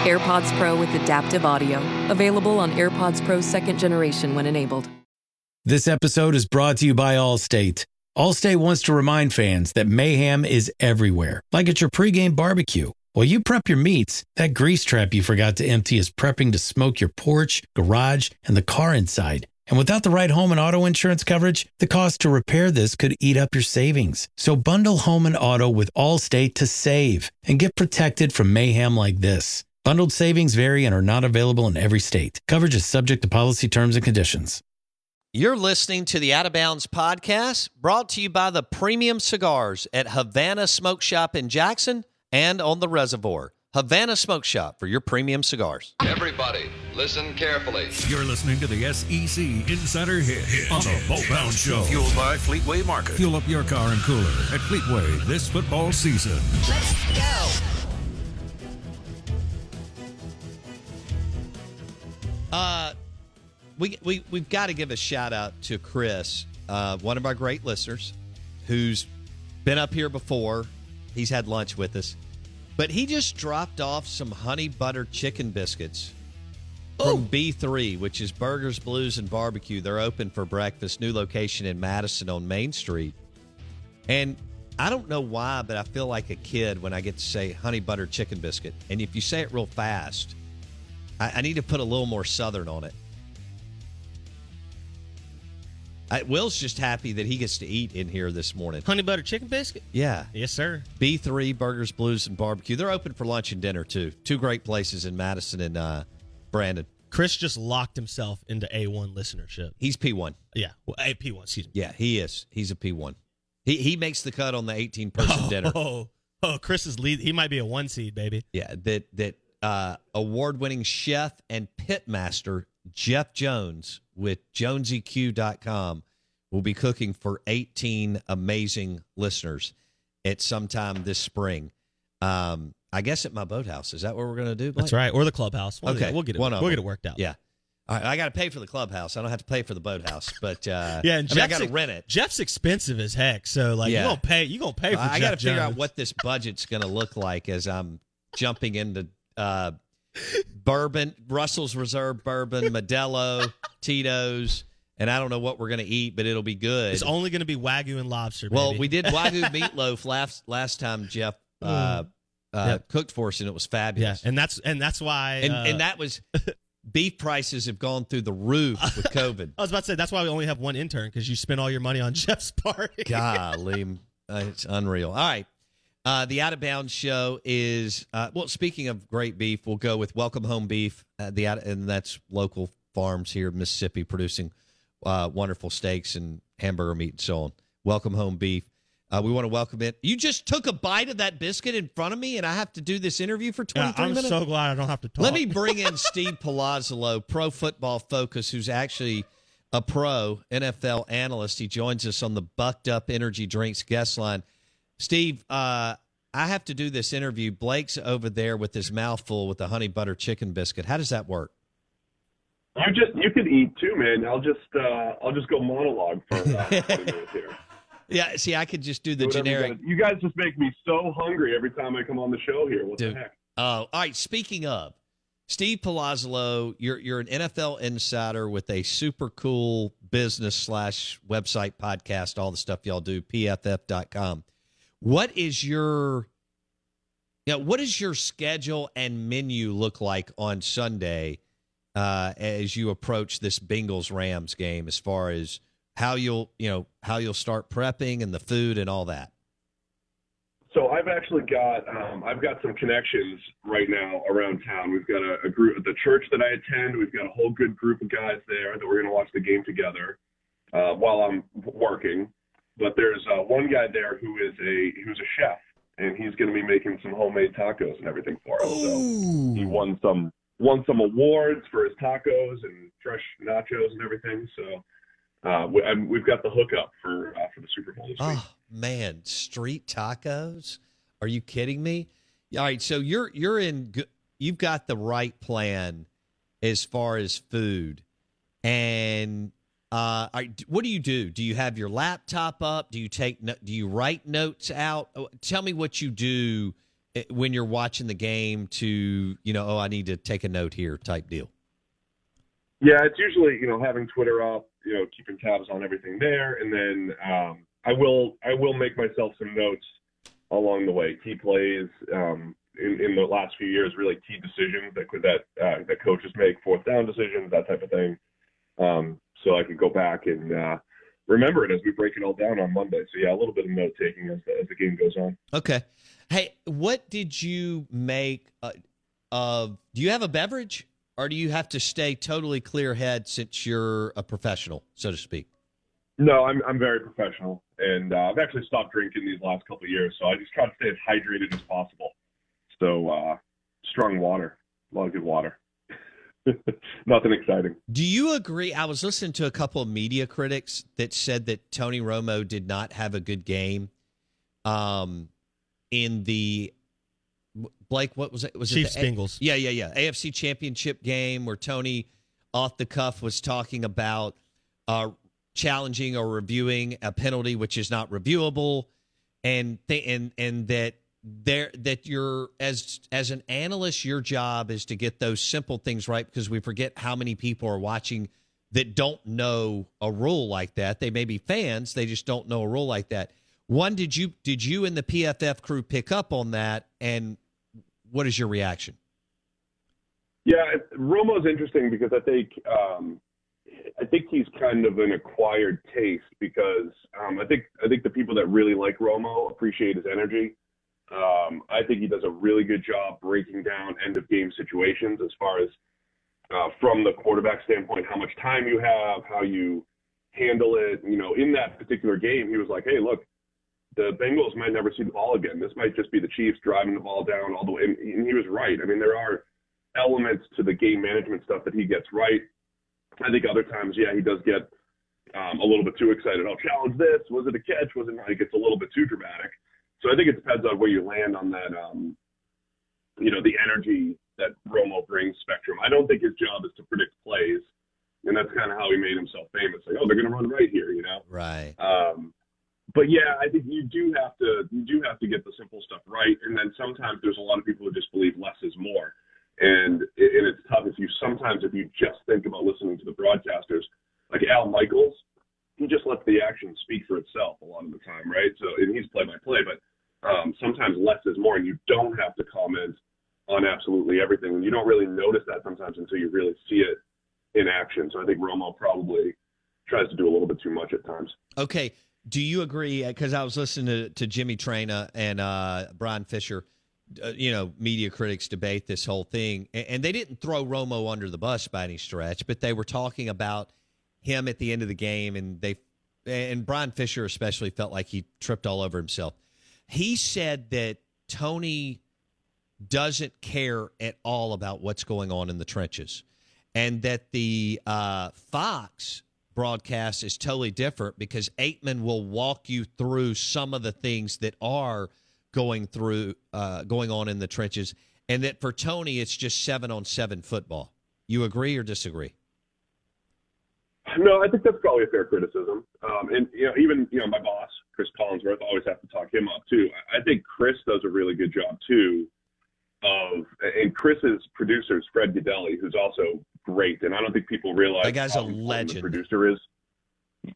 AirPods Pro with adaptive audio. Available on AirPods Pro second generation when enabled. This episode is brought to you by Allstate. Allstate wants to remind fans that mayhem is everywhere, like at your pregame barbecue. While you prep your meats, that grease trap you forgot to empty is prepping to smoke your porch, garage, and the car inside. And without the right home and auto insurance coverage, the cost to repair this could eat up your savings. So bundle home and auto with Allstate to save and get protected from mayhem like this. Bundled savings vary and are not available in every state. Coverage is subject to policy terms and conditions. You're listening to the Out of Bounds podcast brought to you by the premium cigars at Havana Smoke Shop in Jackson and on the reservoir. Havana Smoke Shop for your premium cigars. Everybody, listen carefully. You're listening to the SEC Insider Hit, on the Boat Bounce Show. Fueled by Fleetway Market. Fuel up your car and cooler at Fleetway this football season. Let's go. We, we, we've got to give a shout out to Chris, uh, one of our great listeners who's been up here before. He's had lunch with us. But he just dropped off some honey butter chicken biscuits from B3, which is Burgers, Blues, and Barbecue. They're open for breakfast. New location in Madison on Main Street. And I don't know why, but I feel like a kid when I get to say honey butter chicken biscuit. And if you say it real fast, I, I need to put a little more southern on it. I, Will's just happy that he gets to eat in here this morning. Honey butter chicken biscuit? Yeah. Yes, sir. B3 Burgers, Blues, and Barbecue. They're open for lunch and dinner, too. Two great places in Madison and uh, Brandon. Chris just locked himself into A1 listenership. He's P1. Yeah. Well, A P1, excuse me. Yeah, he is. He's a P1. He, he makes the cut on the 18 person dinner. Oh, oh, Chris is lead. He might be a one seed, baby. Yeah, that that uh, award-winning chef and pitmaster Jeff Jones with jonesyq.com will be cooking for 18 amazing listeners at some time this spring. Um, I guess at my boathouse. Is that what we're going to do? Blake? That's right. Or the clubhouse. We'll, Okay, We'll get it. one we'll them. get it worked out. Yeah. All right, I got to pay for the clubhouse. I don't have to pay for the boathouse, but uh, Yeah, and I, mean, I got to rent it. Jeff's expensive as heck. So like Yeah. you gonna pay you gonna pay for I Jeff got to figure out what this budget's going to look like as I'm jumping into uh, bourbon, Russell's Reserve bourbon, Modelo, Tito's, and I don't know what we're going to eat, but it'll be good. It's only gonna be Wagyu and lobster, well, baby. we did Wagyu meatloaf last last time Jeff uh, uh, Yep. cooked for us, and it was Yeah, fabulous. and that's and that's why and, uh, and that was beef prices have gone through the roof with COVID. I was about to say that's why we only have one intern because you spent all your money on Jeff's party. Golly, uh, it's unreal. All right. Uh, the Out of Bounds show is, uh, well, speaking of great beef, we'll go with Welcome Home Beef, uh, the and that's local farms here in Mississippi producing uh, wonderful steaks and hamburger meat and so on. Welcome Home Beef. Uh, we want to welcome it. You just took a bite of that biscuit in front of me, and I have to do this interview for 23 Yeah, I'm minutes? so glad I don't have to talk. Let me bring in Steve Palazzolo, Pro Football Focus, who's actually a pro NFL analyst. He joins us on the Bucked Up Energy Drinks guest line. Steve, uh, I have to do this interview. Blake's over there with his mouth full with the honey butter chicken biscuit. How does that work? You just you could eat too, man. I'll just uh, I'll just go monologue for uh, 20 minutes here. Yeah, see, I could just do the whatever generic. gotta- You guys just make me so hungry every time I come on the show here. What Dude. the heck? Oh, all right. Speaking of Steve Palazzolo, you're you're an NFL insider with a super cool business slash website podcast, all the stuff y'all do, pff.com. What is your yeah, what does your schedule and menu look like on Sunday? uh, as you approach this Bengals Rams game, as far as how you'll you know how you'll start prepping and the food and all that? So I've actually got um, I've got some connections right now around town. We've got a, a group at the church that I attend. We've got a whole good group of guys there that we're going to watch the game together uh, while I'm working. But there's uh, one guy there who is a who's a chef, and he's going to be making some homemade tacos and everything for us. So he won some won some awards for his tacos and fresh nachos and everything. So uh, we, we've got the hookup for uh, for the Super Bowl this week. Oh man, street tacos? Are you kidding me? All right, so you're you're in. You've got the right plan as far as food, and uh, right, what do you do? Do you have your laptop up? Do you take? no- Do you write notes out? Oh, Tell me what you do eh, when you're watching the game. To you know, oh, I need to take a note here, type deal. Yeah, it's usually you know having Twitter up, you know, keeping tabs on everything there, and then um, I will I will make myself some notes along the way. Key plays um, in, in the last few years, really key decisions that could that uh, that coaches make, fourth down decisions, that type of thing. Um, so I could go back and uh, remember it as we break it all down on Monday. So yeah, a little bit of note taking as the, as the game goes on. Okay. Hey, what did you make uh, of? Do you have a beverage, or do you have to stay totally clear head since you're a professional, so to speak? No, I'm I'm very professional, and uh, I've actually stopped drinking these last couple of years. So I just try to stay as hydrated as possible. So uh, strong water, a lot of good water. Nothing exciting. Do you agree? I was listening to a couple of media critics that said that Tony Romo did not have a good game. Um, in the Blake, what was it? Was Chiefs it the, Bengals. Yeah, yeah, yeah. AFC Championship game where Tony, off the cuff, was talking about uh, challenging or reviewing a penalty which is not reviewable, and th- and and that there that you're as as an analyst, your job is to get those simple things right because we forget how many people are watching that don't know a rule like that. They may be fans, they just don't know a rule like that. One, did you did you and the PFF crew pick up on that, and what is your reaction? Yeah, Romo's interesting because I think um, I think he's kind of an acquired taste because um, I think I think the people that really like Romo appreciate his energy. Um, I think he does a really good job breaking down end of game situations as far as uh, from the quarterback standpoint, how much time you have, how you handle it. You know, in that particular game, he was like, "Hey, look, the Bengals might never see the ball again. This might just be the Chiefs driving the ball down all the way." And, and he was right. I mean, there are elements to the game management stuff that he gets right. I think other times, yeah, he does get um, a little bit too excited. I'll challenge this. Was it a catch? Was it not? It gets a little bit too dramatic. So I think it depends on where you land on that, um, you know, the energy that Romo brings spectrum. I don't think his job is to predict plays, and that's kind of how he made himself famous. Like, oh, they're going to run right here, you know. Right. Um, but yeah, I think you do have to you do have to get the simple stuff right, and then sometimes there's a lot of people who just believe less is more, and it- and it's tough if you sometimes if you just think about listening to the broadcasters, like Al Michaels, he just lets the action speak for itself a lot of the time, right? So and he's play by play, but um, sometimes less is more, and you don't have to comment on absolutely everything, and you don't really notice that sometimes until you really see it in action. So I think Romo probably tries to do a little bit too much at times. Okay. Do you agree? Because I was listening to, to Jimmy Traina and uh, Brian Fisher, uh, you know, media critics debate this whole thing. And, and they didn't throw Romo under the bus by any stretch, but they were talking about him at the end of the game. And they, and Brian Fisher especially felt like he tripped all over himself. He said that Tony doesn't care at all about what's going on in the trenches and that the uh, Fox broadcast is totally different because Aikman will walk you through some of the things that are going through uh, going on in the trenches, and that for Tony it's just seven on seven football. You agree or disagree? No, I think that's probably a fair criticism. Um, and you know, even you know, my boss, Chris Collinsworth, always have to talk him up too. I think Chris does a really good job too. Of and Chris's producer is Fred Gaudelli, who's also great, and I don't think people realize That guy's a legend. The producer is.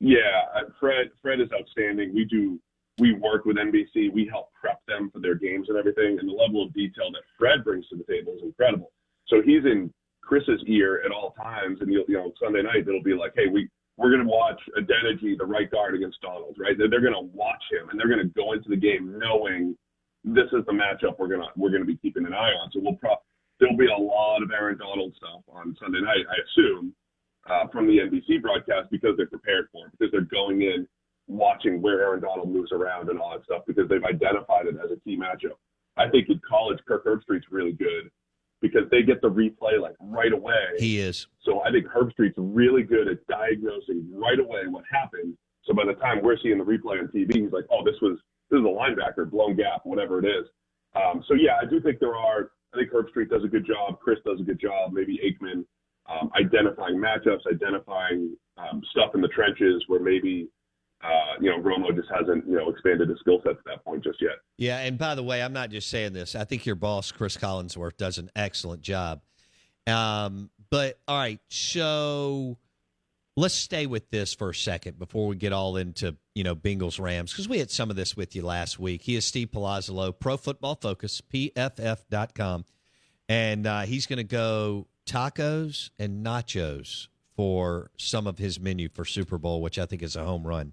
Yeah, uh, Fred. Fred is outstanding. We do. We work with NBC. We help prep them for their games and everything. And the level of detail that Fred brings to the table is incredible. So he's in Chris's ear at all times, and you'll, you know Sunday night it'll be like, hey, we we're going to watch Adeniji, the right guard against Donald, right? They're, they're going to watch him and they're going to go into the game knowing this is the matchup we're gonna we're gonna be keeping an eye on. So we'll pro there'll be a lot of Aaron Donald stuff on Sunday night, I assume, uh, from the NBC broadcast because they're prepared for it, because they're going in watching where Aaron Donald moves around and all that stuff because they've identified it as a key matchup. I think in college, Kirk Herbstreit's really good because they get the replay like right away. He is. So I think Herbstreit's really good at diagnosing right away what happened. So by the time we're seeing the replay on TV, he's like, "Oh, this was this is a linebacker, blown gap, whatever it is." Um, so yeah, I do think there are. I think Herb Street does a good job. Chris does a good job. Maybe Aikman um, identifying matchups, identifying um, stuff in the trenches where maybe uh, you know, Romo just hasn't, you know, expanded his skill set to that point just yet. Yeah, and by the way, I'm not just saying this. I think your boss, Chris Collinsworth, does an excellent job. Um, but all right, so let's stay with this for a second before we get all into you know Bengals Rams because we had some of this with you last week. He is Steve Palazzolo, Pro Football Focus, PFF.com, and uh, he's going to go tacos and nachos for some of his menu for Super Bowl, which I think is a home run.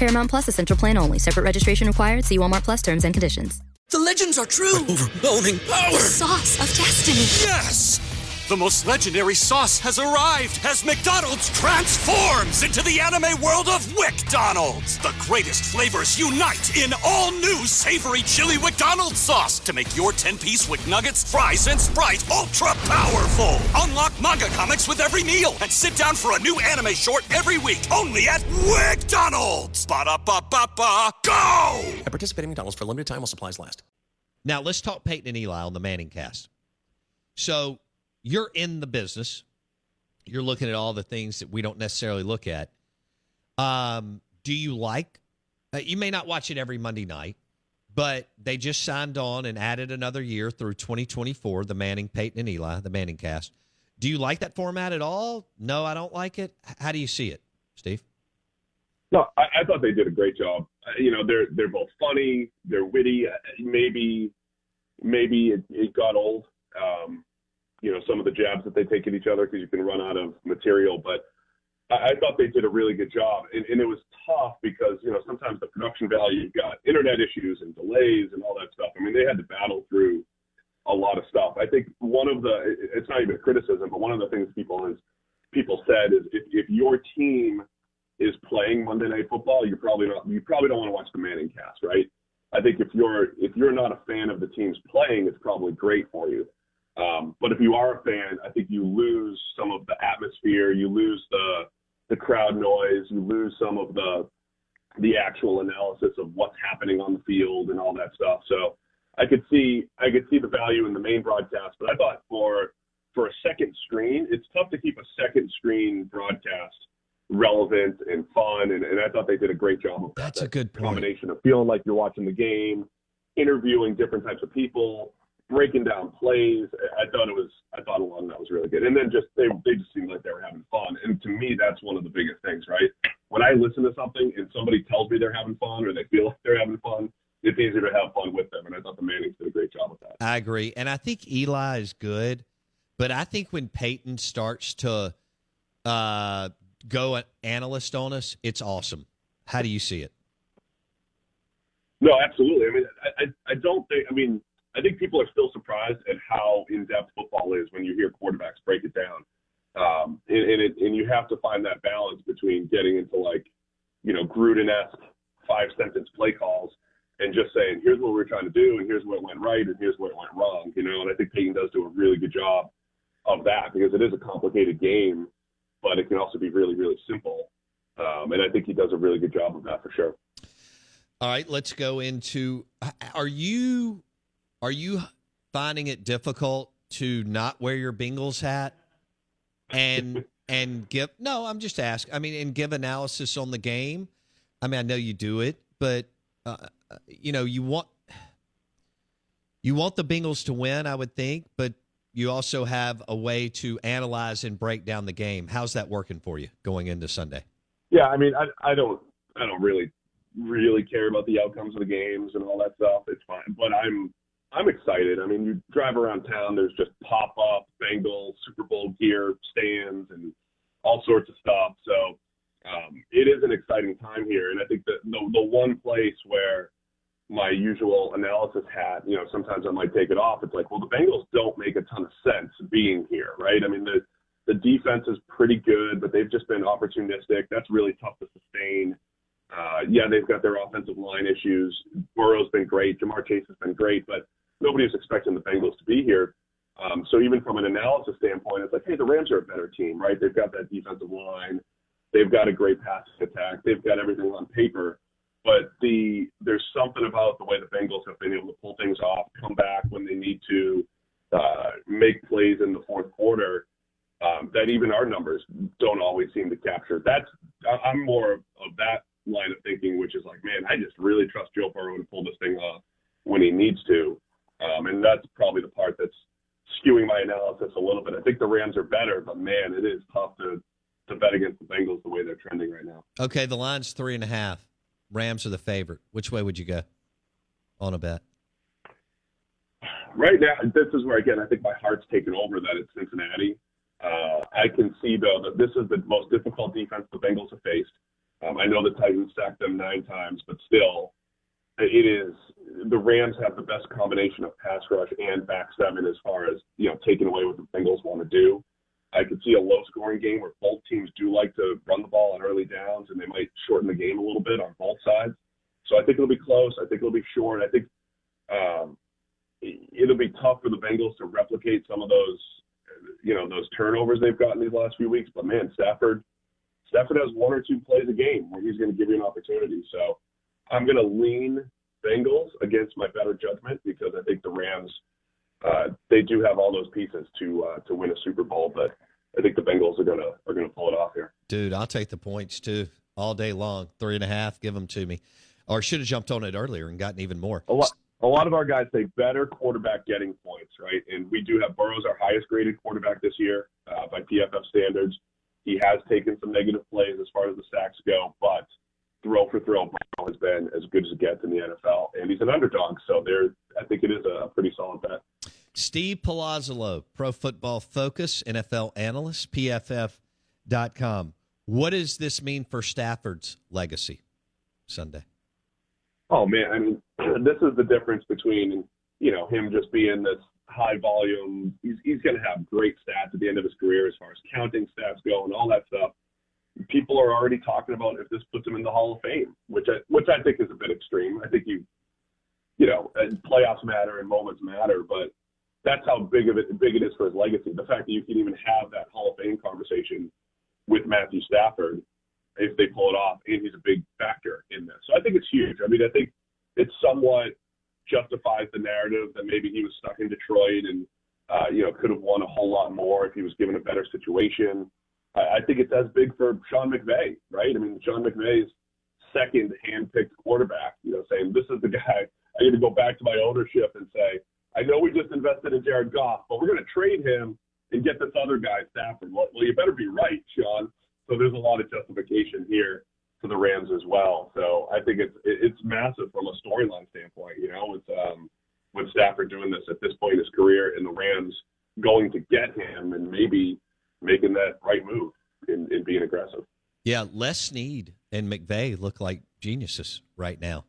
Paramount Plus essential plan only. Separate registration required. See Walmart Plus terms and conditions. The legends are true. overwhelming power! The sauce of destiny. Yes! The most legendary sauce has arrived as McDonald's transforms into the anime world of WickDonald's. The greatest flavors unite in all new savory chili McDonald's sauce to make your 10-piece Wick Nuggets, fries, and Sprite ultra powerful. Unlock manga comics with every meal and sit down for a new anime short every week only at WickDonald's. Ba-da-ba-ba-ba, go! At participate in McDonald's for a limited time while supplies last. Now let's talk Peyton and Eli on the Manning cast. So you're in the business. You're looking at all the things that we don't necessarily look at. Um, do you like? Uh, you may not watch it every Monday night, but they just signed on and added another year through 2024. The Manning, Peyton, and Eli, the Manning cast. Do you like that format at all? No, I don't like it. How do you see it, Steve? No, I, I thought they did a great job. Uh, you know, they're they're both funny, they're witty. Uh, maybe maybe it, it got old. Um, you know, some of the jabs that they take at each other because you can run out of material. But I, I thought they did a really good job, and, and it was tough because you know sometimes the production value you've got internet issues and delays and all that stuff. I mean, they had to battle through a lot of stuff. I think one of the it's not even a criticism, but one of the things people is people said is if, if your team is playing Monday Night Football, you're probably not you probably don't want to watch the Manning cast, right? I think if you're if you're not a fan of the teams playing, it's probably great for you. Um, but if you are a fan, I think you lose some of the atmosphere, you lose the the crowd noise, you lose some of the the actual analysis of what's happening on the field and all that stuff. So I could see I could see the value in the main broadcast, but I thought for for a second screen, it's tough to keep a second screen broadcast relevant and fun, and, and I thought they did a great job of that. That's a good point. combination of feeling like you're watching the game, interviewing different types of people, breaking down plays. I thought it was I thought a lot of that was really good. And then just they they just seemed like they were having fun. And to me that's one of the biggest things, right? When I listen to something and somebody tells me they're having fun or they feel like they're having fun, it's easier to have fun with them. And I thought the Mannings did a great job with that. I agree. And I think Eli is good, but I think when Peyton starts to uh, go an analyst on us, it's awesome. How do you see it? No, absolutely. I mean, I, I, I don't think. I mean, I think people are still surprised at how in depth football is when you hear quarterbacks break it down. Um, and, and, it, and you have to find that balance between getting into like, you know, Gruden esque five sentence play calls and just saying, here's what we're trying to do, and here's what went right, and here's what went wrong. You know, and I think Peyton does do a really good job of that because it is a complicated game, but it can also be really, really simple. Um, and I think he does a really good job of that for sure. All right, let's go into. Are you are you finding it difficult to not wear your Bengals hat? And and give no. I'm just asking. I mean, and give analysis on the game. I mean, I know you do it, but uh, you know, you want you want the Bengals to win. I would think, but you also have a way to analyze and break down the game. How's that working for you going into Sunday? Yeah, I mean, I, I don't, I don't really, really care about the outcomes of the games and all that stuff. It's fine, but I'm, I'm excited. I mean, you drive around town, there's just pop up Bengals Super Bowl gear stands and all sorts of stuff. So um, it is an exciting time here, and I think that the the one place where my usual analysis hat, you know, sometimes I might take it off. It's like, well, the Bengals don't make a ton of sense being here, right? I mean, the the defense is pretty good, but they've just been opportunistic. That's really tough to sustain. Uh, yeah, they've got their offensive line issues. Burrow's been great. Ja'Marr Chase has been great, but nobody was expecting the Bengals to be here. Um, so even from an analysis standpoint, it's like, hey, the Rams are a better team, right? They've got that defensive line. They've got a great passing attack. They've got everything on paper. But the there's something about the way the Bengals have been able to pull things off, come back when they need to, uh, make plays in the fourth quarter um, that even our numbers don't always seem to capture. That's I'm more of, of that line of thinking, which is like, man, I just really trust Joe Burrow to pull this thing off when he needs to, um, and that's probably the part that's skewing my analysis a little bit. I think the Rams are better, but man, it is tough to to bet against the Bengals the way they're trending right now. Okay, the line's three and a half. Rams are the favorite. Which way would you go on a bet? Right now, this is where again I think my heart's taken over that it's Cincinnati. Uh, I can see though that this is the most difficult defense the Bengals have faced. Um, I know the Titans sacked them nine times, but still, it is the Rams have the best combination of pass rush and back seven as far as you know taking away what the Bengals want to do. I could see a low scoring game where both teams do like to run the ball on early downs and they might shorten the game a little bit on both sides. So I think it'll be close. I think it'll be short. I think um, it'll be tough for the Bengals to replicate some of those, you know, those turnovers they've gotten these last few weeks. But man, Stafford, Stafford has one or two plays a game where he's going to give you an opportunity. So I'm going to lean Bengals against my better judgment because I think the Rams uh, they do have all those pieces to uh, to win a Super Bowl, but I think the Bengals are gonna are gonna pull it off here. Dude, I'll take the points too all day long. Three and a half, give them to me. Or should have jumped on it earlier and gotten even more. A lot, a lot of our guys say better quarterback getting points, right? And we do have Burrow's our highest graded quarterback this year uh, by PFF standards. He has taken some negative plays as far as the sacks go, but throw for throw, Burrow has been as good as it gets in the NFL, and he's an underdog. So there, I think it is a pretty solid bet. Steve Palazzolo, Pro Football Focus, NFL analyst, PFF.com. What does this mean for Stafford's legacy Sunday? Oh man, I mean, this is the difference between you know him just being this high volume. He's he's going to have great stats at the end of his career as far as counting stats go and all that stuff. People are already talking about if this puts him in the Hall of Fame, which I which I think is a bit extreme. I think you you know playoffs matter and moments matter, but that's how big of it big it is for his legacy. The fact that you can even have that Hall of Fame conversation with Matthew Stafford if they pull it off, and he's a big factor in this. So I think it's huge. I mean, I think it somewhat justifies the narrative that maybe he was stuck in Detroit and uh, you know could have won a whole lot more if he was given a better situation. I, I think it's as big for Sean McVay, right? I mean, Sean McVay's second hand-picked quarterback. You know, saying this is the guy. I need to go back to my ownership and say I know we just invested in Jared Goff, but we're going to trade him and get this other guy, Stafford. Well, you better be right, Sean. So there's a lot of justification here for the Rams as well. So I think it's it's massive from a storyline standpoint. You know, with um, with Stafford doing this at this point in his career, and the Rams going to get him and maybe making that right move in being aggressive. Yeah, Les Snead and McVay look like geniuses right now.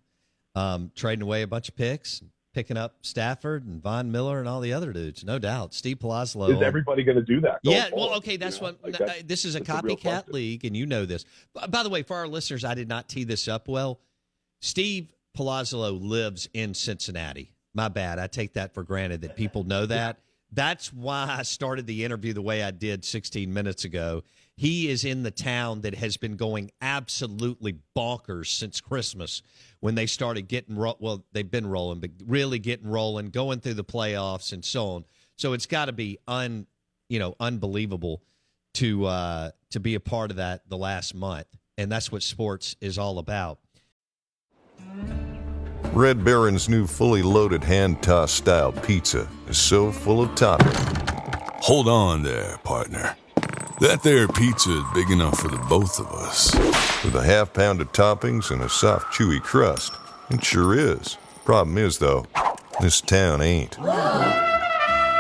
Um, trading away a bunch of picks, picking up Stafford and Von Miller and all the other dudes, no doubt. Steve Palazzolo. Is everybody going to do that? Yeah, forward? well, okay, that's you what. like that's, uh, this is a a copycat league, and you know this. By the way, for our listeners, I did not tee this up well. Steve Palazzolo lives in Cincinnati. My bad. I take that for granted that people know that. That's why I started the interview the way I did 16 minutes ago. He is in the town that has been going absolutely bonkers since Christmas when they started getting ro- well, they've been rolling, but really getting rolling, going through the playoffs and so on. So it's got to be un, you know, unbelievable to uh, to be a part of that the last month, and that's what sports is all about. Red Baron's new fully loaded hand tossed style pizza is so full of topping. Hold on there, partner. That there pizza is big enough for the both of us. With a half pound of toppings and a soft, chewy crust. It sure is. Problem is, though, this town ain't.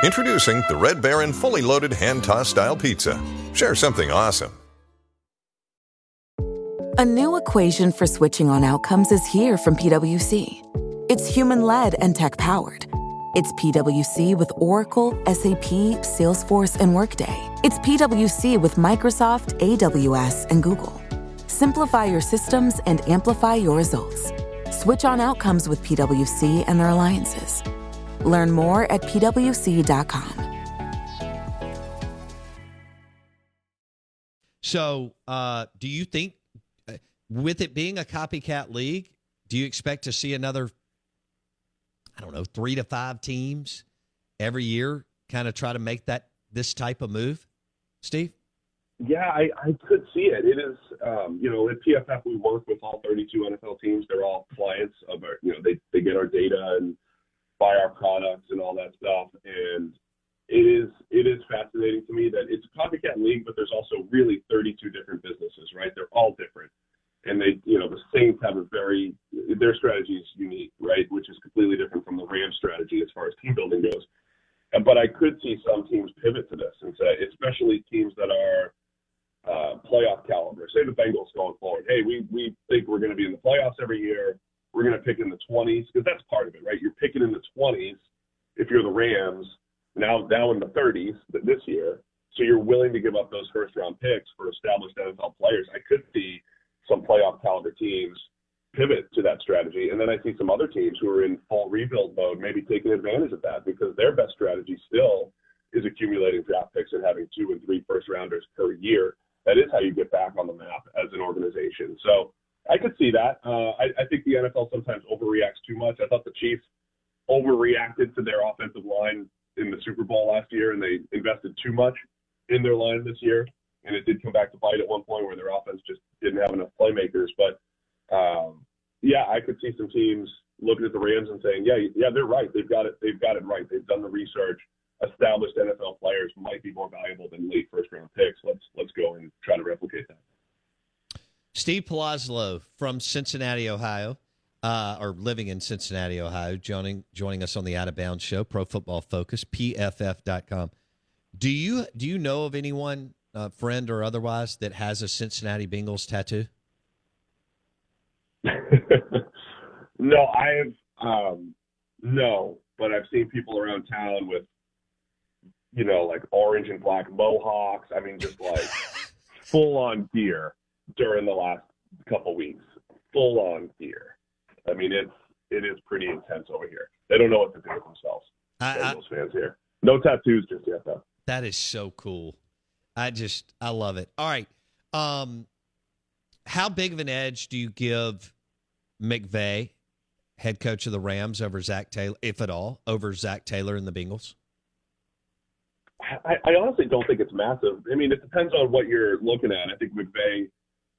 Introducing the Red Baron fully loaded hand tossed style pizza. Share something awesome. A new equation for switching on outcomes is here from PwC. It's human led and tech powered. It's PwC with Oracle, SAP, Salesforce, and Workday. It's PwC with Microsoft, AWS, and Google. Simplify your systems and amplify your results. Switch on outcomes with PwC and their alliances. Learn more at pwc.com. So, uh, do you think, with it being a copycat league, do you expect to see another, I don't know, three to five teams every year kind of try to make that this type of move, Steve? Yeah, I, I could see it. It is, um, you know, at PFF we work with all 32 NFL teams. They're all clients of our, you know, they they get our data and buy our products and all that stuff. And it is it is fascinating to me that it's a copycat league, but there's also really 32 different businesses, right? They're all different, and they, you know, the Saints have a very their strategy is unique, right? Which is completely different from the Rams strategy as far as team building goes. But I could see some teams pivot to this and say, especially teams that are uh, playoff caliber. Say the Bengals going forward. Hey, we we think we're going to be in the playoffs every year. We're going to pick in the 20s because that's part of it, right? You're picking in the 20s if you're the Rams. Now now in the 30s this year, so you're willing to give up those first round picks for established NFL players. I could see some playoff caliber teams pivot to that strategy, and then I see some other teams who are in full rebuild mode maybe taking advantage of that because their best strategy still is accumulating draft picks and having two and three first rounders per year that is how you get back on the map as an organization. So I could see that. Uh, I, I think the NFL sometimes overreacts too much. I thought the Chiefs overreacted to their offensive line in the Super Bowl last year, and they invested too much in their line this year. And it did come back to bite at one point where their offense just didn't have enough playmakers. But um, yeah, I could see some teams looking at the Rams and saying, "Yeah, yeah, they're right. They've got it. They've got it right. They've done the research established NFL players might be more valuable than late first round picks. Let's let's go and try to replicate that. Steve Palazzolo from Cincinnati, Ohio, uh, or living in Cincinnati, Ohio, joining joining us on the Out of Bounds show, Pro Football Focus, PFF.com. Do you do you know of anyone, uh, friend or otherwise, that has a Cincinnati Bengals tattoo? no, I've um, no, but I've seen people around town with you know, like orange and black mohawks. I mean, just like full on gear during the last couple weeks. Full on fear. I mean, it's it is pretty intense over here. They don't know what to do with themselves. I, those fans here. No tattoos just yet, though. That is so cool. I just I love it. All right. Um, how big of an edge do you give McVay, head coach of the Rams, over Zac Taylor, if at all, over Zac Taylor and the Bengals? I, I honestly don't think it's massive. I mean, it depends on what you're looking at. I think McVay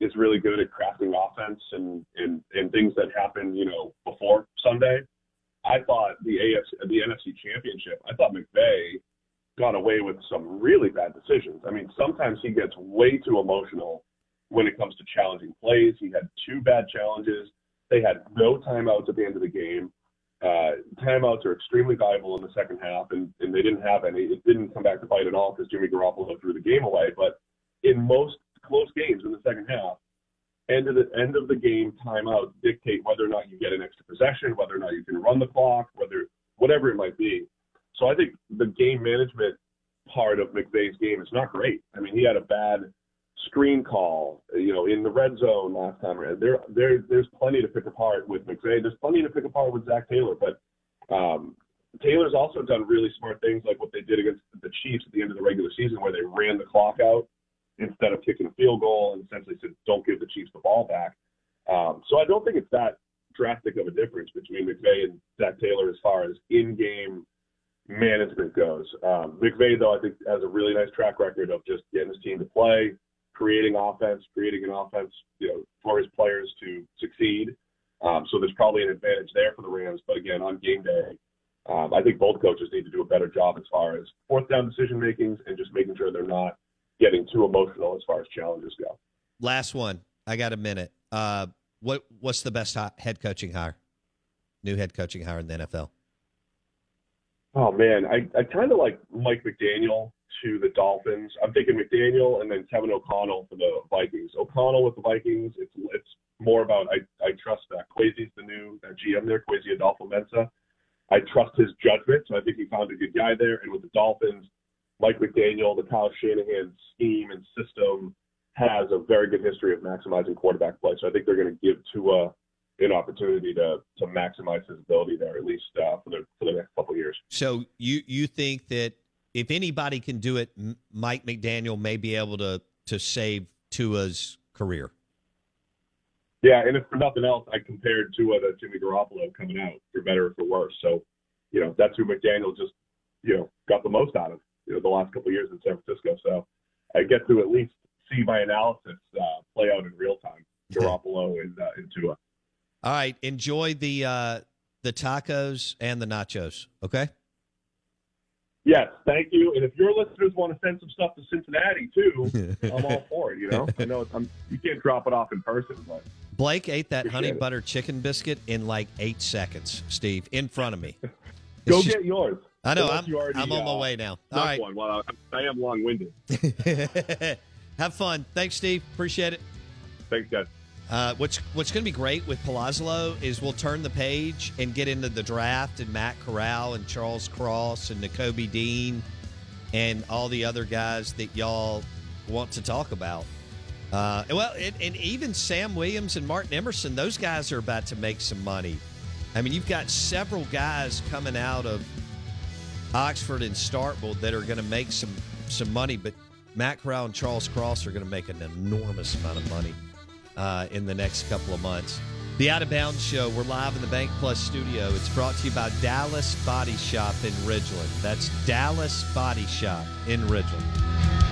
is really good at crafting offense and, and, and things that happen, you know, before Sunday. I thought the AFC, the NFC Championship, I thought McVay got away with some really bad decisions. I mean, sometimes he gets way too emotional when it comes to challenging plays. He had two bad challenges. They had no timeouts at the end of the game. Uh, timeouts are extremely valuable in the second half, and, and they didn't have any. It didn't come back to bite at all because Jimmy Garoppolo threw the game away. But in most close games in the second half, end of the end of the game timeouts dictate whether or not you get an extra possession, whether or not you can run the clock, whether whatever it might be. So I think the game management part of McVay's game is not great. I mean, he had a bad screen call, you know, in the red zone last time around. There, there, there's plenty to pick apart with McVay. There's plenty to pick apart with Zac Taylor, but um, Taylor's also done really smart things like what they did against the Chiefs at the end of the regular season, where they ran the clock out instead of kicking a field goal and essentially said, "Don't give the Chiefs the ball back." Um, so I don't think it's that drastic of a difference between McVay and Zac Taylor as far as in-game management goes. Um, McVay, though, I think has a really nice track record of just getting his team to play, creating offense, creating an offense, you know, for his players to succeed. Um, so there's probably an advantage there for the Rams. But again, on game day, um, I think both coaches need to do a better job as far as fourth down decision makings and just making sure they're not getting too emotional as far as challenges go. Last one. I got a minute. Uh, what what's the best head coaching hire? New head coaching hire in the NFL. Oh man, I, I kind of like Mike McDaniel to the Dolphins. I'm thinking McDaniel and then Kevin O'Connell for the Vikings. O'Connell with the Vikings, it's it's more about I I trust that Kwesi's the new GM there, Kwesi Adofo-Mensah. I trust his judgment, so I think he found a good guy there. And with the Dolphins, Mike McDaniel, the Kyle Shanahan scheme and system has a very good history of maximizing quarterback play. So I think they're going to give Tua an opportunity to to maximize his ability there, at least uh, for the for the next couple of years. So you you think that if anybody can do it, Mike McDaniel may be able to to save Tua's career. Yeah, and if for nothing else, I compared Tua to Jimmy Garoppolo coming out for better or for worse. So, you know, that's who McDaniel just you know got the most out of the last couple of years in San Francisco. So I get to at least see my analysis uh, play out in real time. Garoppolo and uh, and Tua. All right, enjoy the uh, the tacos and the nachos. Okay. Yes, thank you. And if your listeners want to send some stuff to Cincinnati too, I'm all for it. You know, I know it's, I'm, you can't drop it off in person, but Blake ate that honey it. butter chicken biscuit in like eight seconds. Steve, in front of me. go It's just- get yours. I know. I'm, already, I'm on my uh, way now. All right. One. Well, I, I am long-winded. Have fun. Thanks, Steve. Appreciate it. Thanks, guys. Uh, what's what's going to be great with Palazzolo is we'll turn the page and get into the draft and Matt Corral and Charles Cross and Nakobe Dean and all the other guys that y'all want to talk about. Uh, well, and even Sam Williams and Martin Emerson, those guys are about to make some money. I mean, you've got several guys coming out of Oxford and Starkville that are going to make some some money, but Matt Corral and Charles Cross are going to make an enormous amount of money uh, in the next couple of months. The Out of Bounds Show, we're live in the Bank Plus studio. It's brought to you by Dallas Body Shop in Ridgeland. That's Dallas Body Shop in Ridgeland.